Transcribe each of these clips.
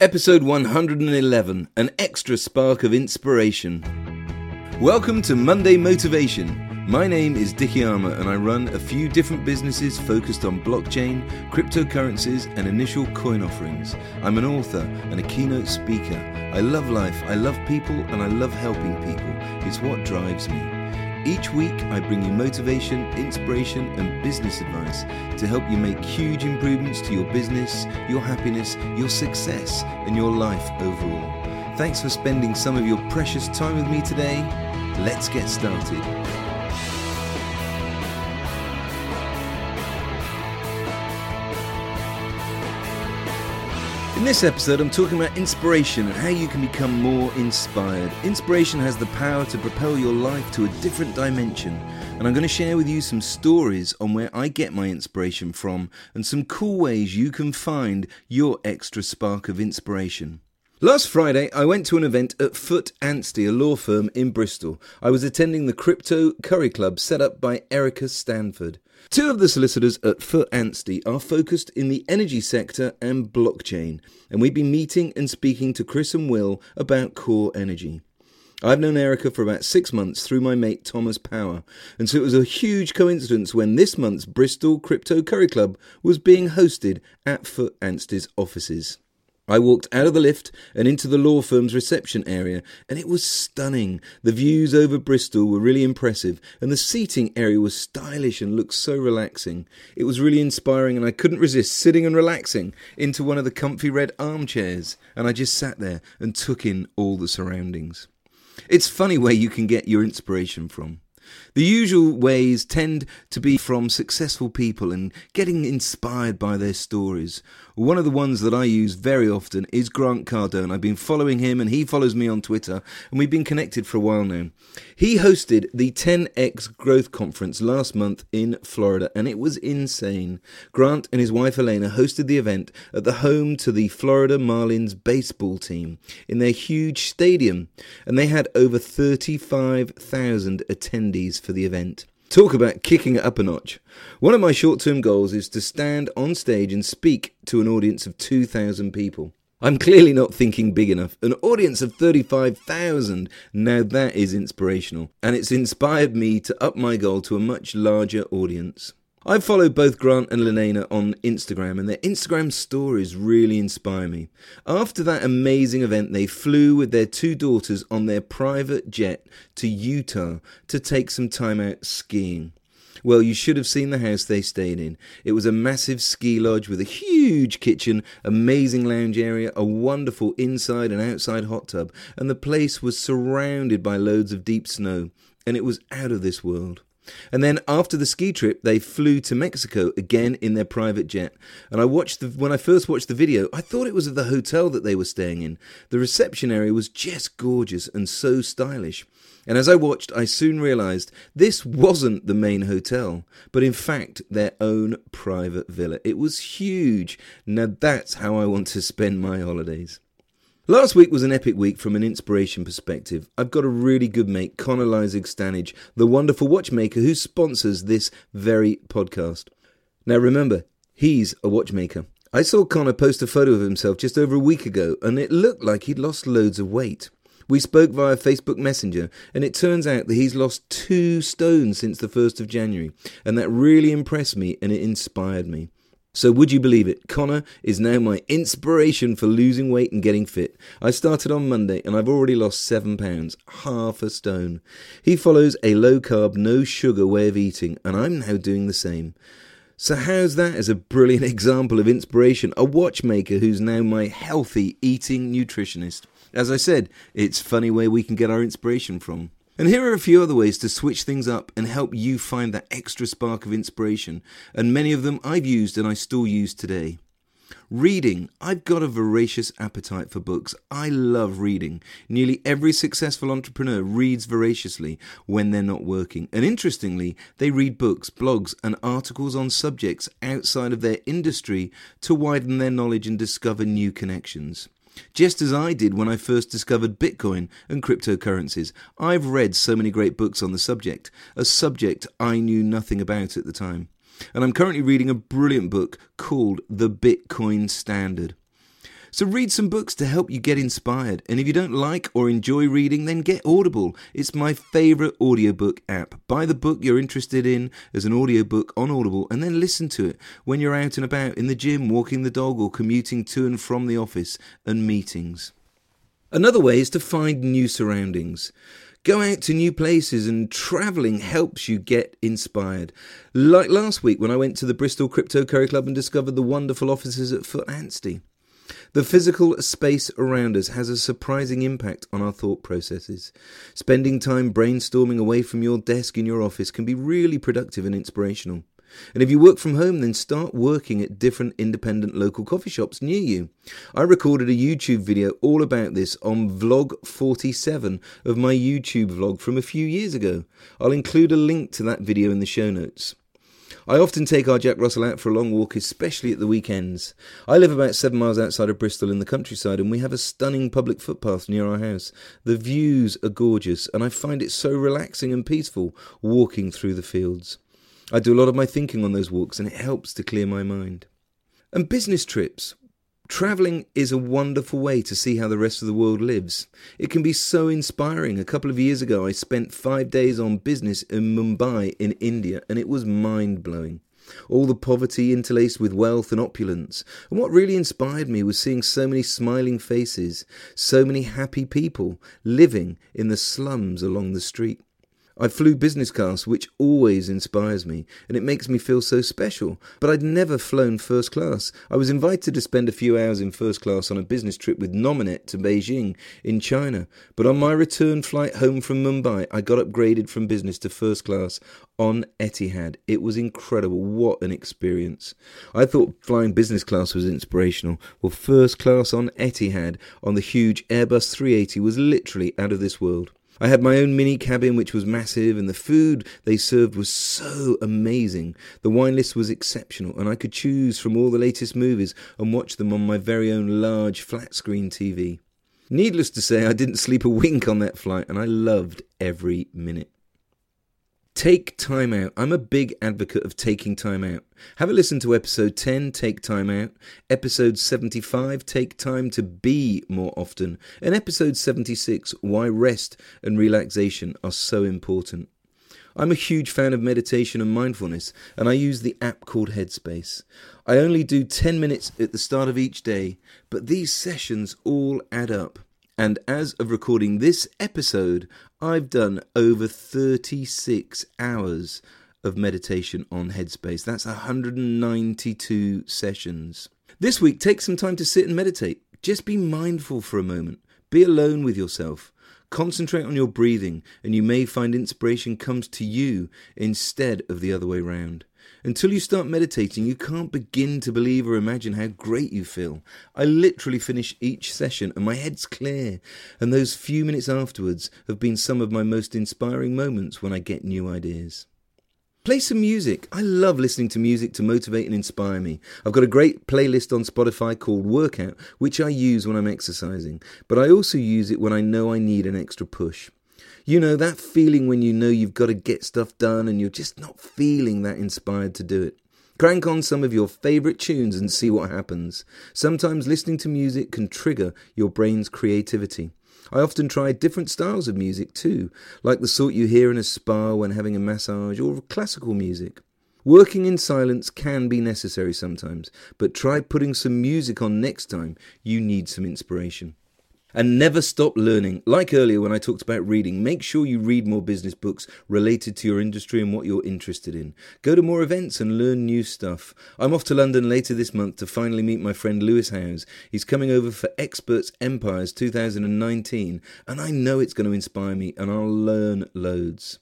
Episode 111 An Extra Spark of Inspiration. Welcome to Monday Motivation. My name is Dicky Armour and I run a few different businesses focused on blockchain, cryptocurrencies, and initial coin offerings. I'm an author and a keynote speaker. I love life, I love people, and I love helping people. It's what drives me. Each week, I bring you motivation, inspiration, and business advice to help you make huge improvements to your business, your happiness, your success, and your life overall. Thanks for spending some of your precious time with me today. Let's get started. In this episode, I'm talking about inspiration and how you can become more inspired. Inspiration has the power to propel your life to a different dimension, and I'm going to share with you some stories on where I get my inspiration from and some cool ways you can find your extra spark of inspiration. Last Friday, I went to an event at Foot Anstey, a law firm in Bristol. I was attending the Crypto Curry Club set up by Erica Stanford. Two of the solicitors at Foot Anstey are focused in the energy sector and blockchain, and we've been meeting and speaking to Chris and Will about core energy. I've known Erica for about six months through my mate Thomas Power, and so it was a huge coincidence when this month's Bristol Crypto Curry Club was being hosted at Foot Anstey's offices. I walked out of the lift and into the law firm's reception area, and it was stunning. The views over Bristol were really impressive, and the seating area was stylish and looked so relaxing. It was really inspiring, and I couldn't resist sitting and relaxing into one of the comfy red armchairs, and I just sat there and took in all the surroundings. It's funny where you can get your inspiration from. The usual ways tend to be from successful people and getting inspired by their stories. One of the ones that I use very often is Grant Cardone. I've been following him and he follows me on Twitter, and we've been connected for a while now. He hosted the 10X Growth Conference last month in Florida, and it was insane. Grant and his wife Elena hosted the event at the home to the Florida Marlins baseball team in their huge stadium, and they had over 35,000 attendees for the event. Talk about kicking it up a notch. One of my short term goals is to stand on stage and speak to an audience of 2,000 people. I'm clearly not thinking big enough. An audience of 35,000. Now that is inspirational. And it's inspired me to up my goal to a much larger audience. I follow both Grant and Elena on Instagram, and their Instagram stories really inspire me. After that amazing event, they flew with their two daughters on their private jet to Utah to take some time out skiing. Well, you should have seen the house they stayed in. It was a massive ski lodge with a huge kitchen, amazing lounge area, a wonderful inside and outside hot tub, and the place was surrounded by loads of deep snow, and it was out of this world. And then after the ski trip, they flew to Mexico again in their private jet. And I watched the, when I first watched the video, I thought it was at the hotel that they were staying in. The reception area was just gorgeous and so stylish. And as I watched, I soon realized this wasn't the main hotel, but in fact their own private villa. It was huge. Now that's how I want to spend my holidays. Last week was an epic week from an inspiration perspective. I've got a really good mate, Connor Leisig Stanage, the wonderful watchmaker who sponsors this very podcast. Now remember, he's a watchmaker. I saw Connor post a photo of himself just over a week ago, and it looked like he'd lost loads of weight. We spoke via Facebook Messenger, and it turns out that he's lost two stones since the 1st of January, and that really impressed me and it inspired me. So, would you believe it? Connor is now my inspiration for losing weight and getting fit. I started on Monday and I've already lost seven pounds, half a stone. He follows a low carb, no sugar way of eating, and I'm now doing the same. So, how's that as a brilliant example of inspiration? A watchmaker who's now my healthy eating nutritionist. As I said, it's funny where we can get our inspiration from. And here are a few other ways to switch things up and help you find that extra spark of inspiration, and many of them I've used and I still use today. Reading. I've got a voracious appetite for books. I love reading. Nearly every successful entrepreneur reads voraciously when they're not working. And interestingly, they read books, blogs, and articles on subjects outside of their industry to widen their knowledge and discover new connections. Just as I did when I first discovered Bitcoin and cryptocurrencies, I've read so many great books on the subject, a subject I knew nothing about at the time. And I'm currently reading a brilliant book called The Bitcoin Standard. So read some books to help you get inspired. And if you don't like or enjoy reading, then get Audible. It's my favorite audiobook app. Buy the book you're interested in as an audiobook on Audible and then listen to it when you're out and about in the gym, walking the dog, or commuting to and from the office and meetings. Another way is to find new surroundings. Go out to new places and travelling helps you get inspired. Like last week when I went to the Bristol Crypto Curry Club and discovered the wonderful offices at Foot Anstey. The physical space around us has a surprising impact on our thought processes. Spending time brainstorming away from your desk in your office can be really productive and inspirational. And if you work from home, then start working at different independent local coffee shops near you. I recorded a YouTube video all about this on vlog 47 of my YouTube vlog from a few years ago. I'll include a link to that video in the show notes. I often take our Jack Russell out for a long walk, especially at the weekends. I live about seven miles outside of Bristol in the countryside, and we have a stunning public footpath near our house. The views are gorgeous, and I find it so relaxing and peaceful walking through the fields. I do a lot of my thinking on those walks and it helps to clear my mind. And business trips. Travelling is a wonderful way to see how the rest of the world lives. It can be so inspiring. A couple of years ago, I spent five days on business in Mumbai in India, and it was mind blowing. All the poverty interlaced with wealth and opulence. And what really inspired me was seeing so many smiling faces, so many happy people living in the slums along the street. I flew business class, which always inspires me, and it makes me feel so special. But I'd never flown first class. I was invited to spend a few hours in first class on a business trip with Nominet to Beijing in China. But on my return flight home from Mumbai, I got upgraded from business to first class on Etihad. It was incredible. What an experience. I thought flying business class was inspirational. Well, first class on Etihad on the huge Airbus 380 was literally out of this world. I had my own mini cabin, which was massive, and the food they served was so amazing. The wine list was exceptional, and I could choose from all the latest movies and watch them on my very own large flat screen TV. Needless to say, I didn't sleep a wink on that flight, and I loved every minute. Take time out. I'm a big advocate of taking time out. Have a listen to episode 10, Take Time Out, episode 75, Take Time to Be More Often, and episode 76, Why Rest and Relaxation Are So Important. I'm a huge fan of meditation and mindfulness, and I use the app called Headspace. I only do 10 minutes at the start of each day, but these sessions all add up. And as of recording this episode, I've done over 36 hours of meditation on Headspace. That's 192 sessions. This week, take some time to sit and meditate. Just be mindful for a moment. Be alone with yourself. Concentrate on your breathing, and you may find inspiration comes to you instead of the other way round. Until you start meditating, you can't begin to believe or imagine how great you feel. I literally finish each session and my head's clear, and those few minutes afterwards have been some of my most inspiring moments when I get new ideas. Play some music. I love listening to music to motivate and inspire me. I've got a great playlist on Spotify called Workout, which I use when I'm exercising, but I also use it when I know I need an extra push. You know, that feeling when you know you've got to get stuff done and you're just not feeling that inspired to do it. Crank on some of your favourite tunes and see what happens. Sometimes listening to music can trigger your brain's creativity. I often try different styles of music too, like the sort you hear in a spa when having a massage, or classical music. Working in silence can be necessary sometimes, but try putting some music on next time you need some inspiration. And never stop learning. Like earlier when I talked about reading, make sure you read more business books related to your industry and what you're interested in. Go to more events and learn new stuff. I'm off to London later this month to finally meet my friend Lewis Howes. He's coming over for Experts Empires 2019, and I know it's going to inspire me and I'll learn loads.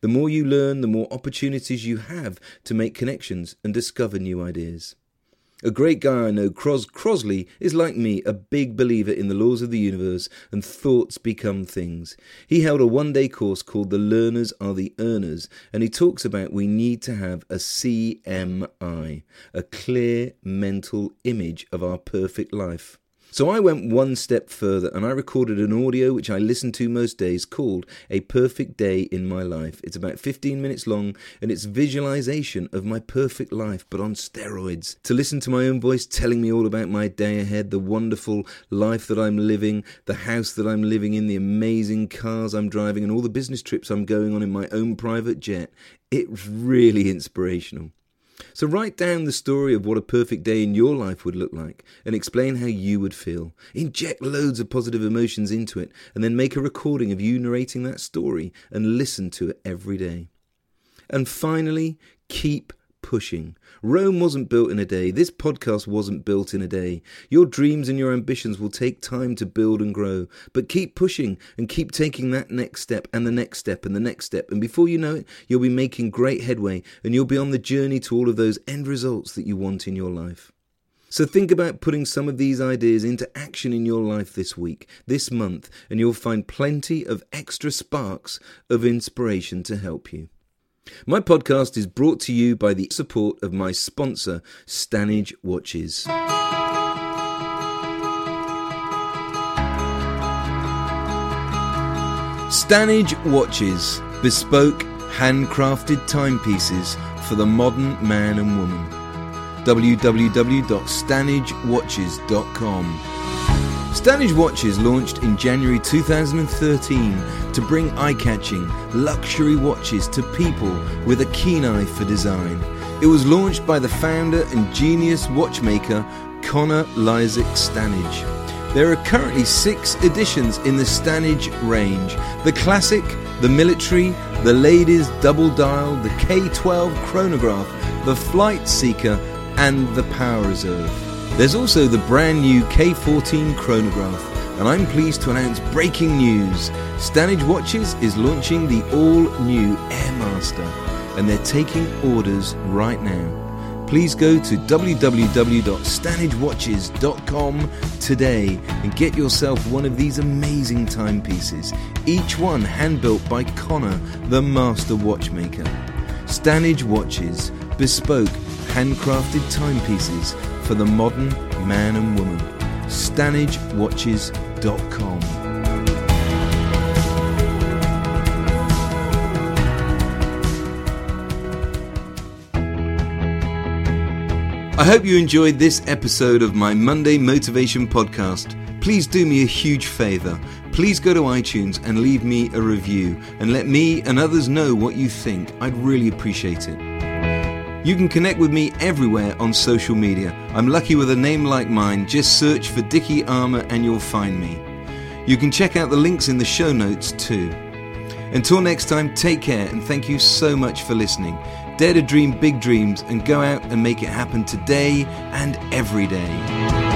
The more you learn, the more opportunities you have to make connections and discover new ideas. A great guy I know, Cros Crosley, is like me, a big believer in the laws of the universe and thoughts become things. He held a one day course called The Learners Are the Earners, and he talks about we need to have a CMI, a clear mental image of our perfect life. So I went one step further and I recorded an audio which I listen to most days called A Perfect Day in My Life. It's about 15 minutes long and it's visualization of my perfect life but on steroids. To listen to my own voice telling me all about my day ahead, the wonderful life that I'm living, the house that I'm living in, the amazing cars I'm driving and all the business trips I'm going on in my own private jet. It's really inspirational. So write down the story of what a perfect day in your life would look like and explain how you would feel. Inject loads of positive emotions into it and then make a recording of you narrating that story and listen to it every day. And finally, keep pushing. Rome wasn't built in a day. This podcast wasn't built in a day. Your dreams and your ambitions will take time to build and grow. But keep pushing and keep taking that next step and the next step and the next step. And before you know it, you'll be making great headway and you'll be on the journey to all of those end results that you want in your life. So think about putting some of these ideas into action in your life this week, this month, and you'll find plenty of extra sparks of inspiration to help you. My podcast is brought to you by the support of my sponsor, Stanage Watches. Stanage Watches, bespoke, handcrafted timepieces for the modern man and woman. www.stanagewatches.com Stanage Watches launched in January 2013 to bring eye catching, luxury watches to people with a keen eye for design. It was launched by the founder and genius watchmaker Connor Lysak Stanage. There are currently six editions in the Stanage range the Classic, the Military, the Ladies Double Dial, the K12 Chronograph, the Flight Seeker, and the Power Reserve. There's also the brand new K14 chronograph, and I'm pleased to announce breaking news. Stanage Watches is launching the all new Airmaster, and they're taking orders right now. Please go to www.stanagewatches.com today and get yourself one of these amazing timepieces, each one hand built by Connor, the master watchmaker. Stanage Watches, bespoke, handcrafted timepieces for the modern man and woman. StanageWatches.com. I hope you enjoyed this episode of my Monday Motivation Podcast. Please do me a huge favour. Please go to iTunes and leave me a review and let me and others know what you think. I'd really appreciate it. You can connect with me everywhere on social media. I'm lucky with a name like mine. Just search for Dicky Armour and you'll find me. You can check out the links in the show notes too. Until next time, take care and thank you so much for listening. Dare to dream big dreams and go out and make it happen today and every day.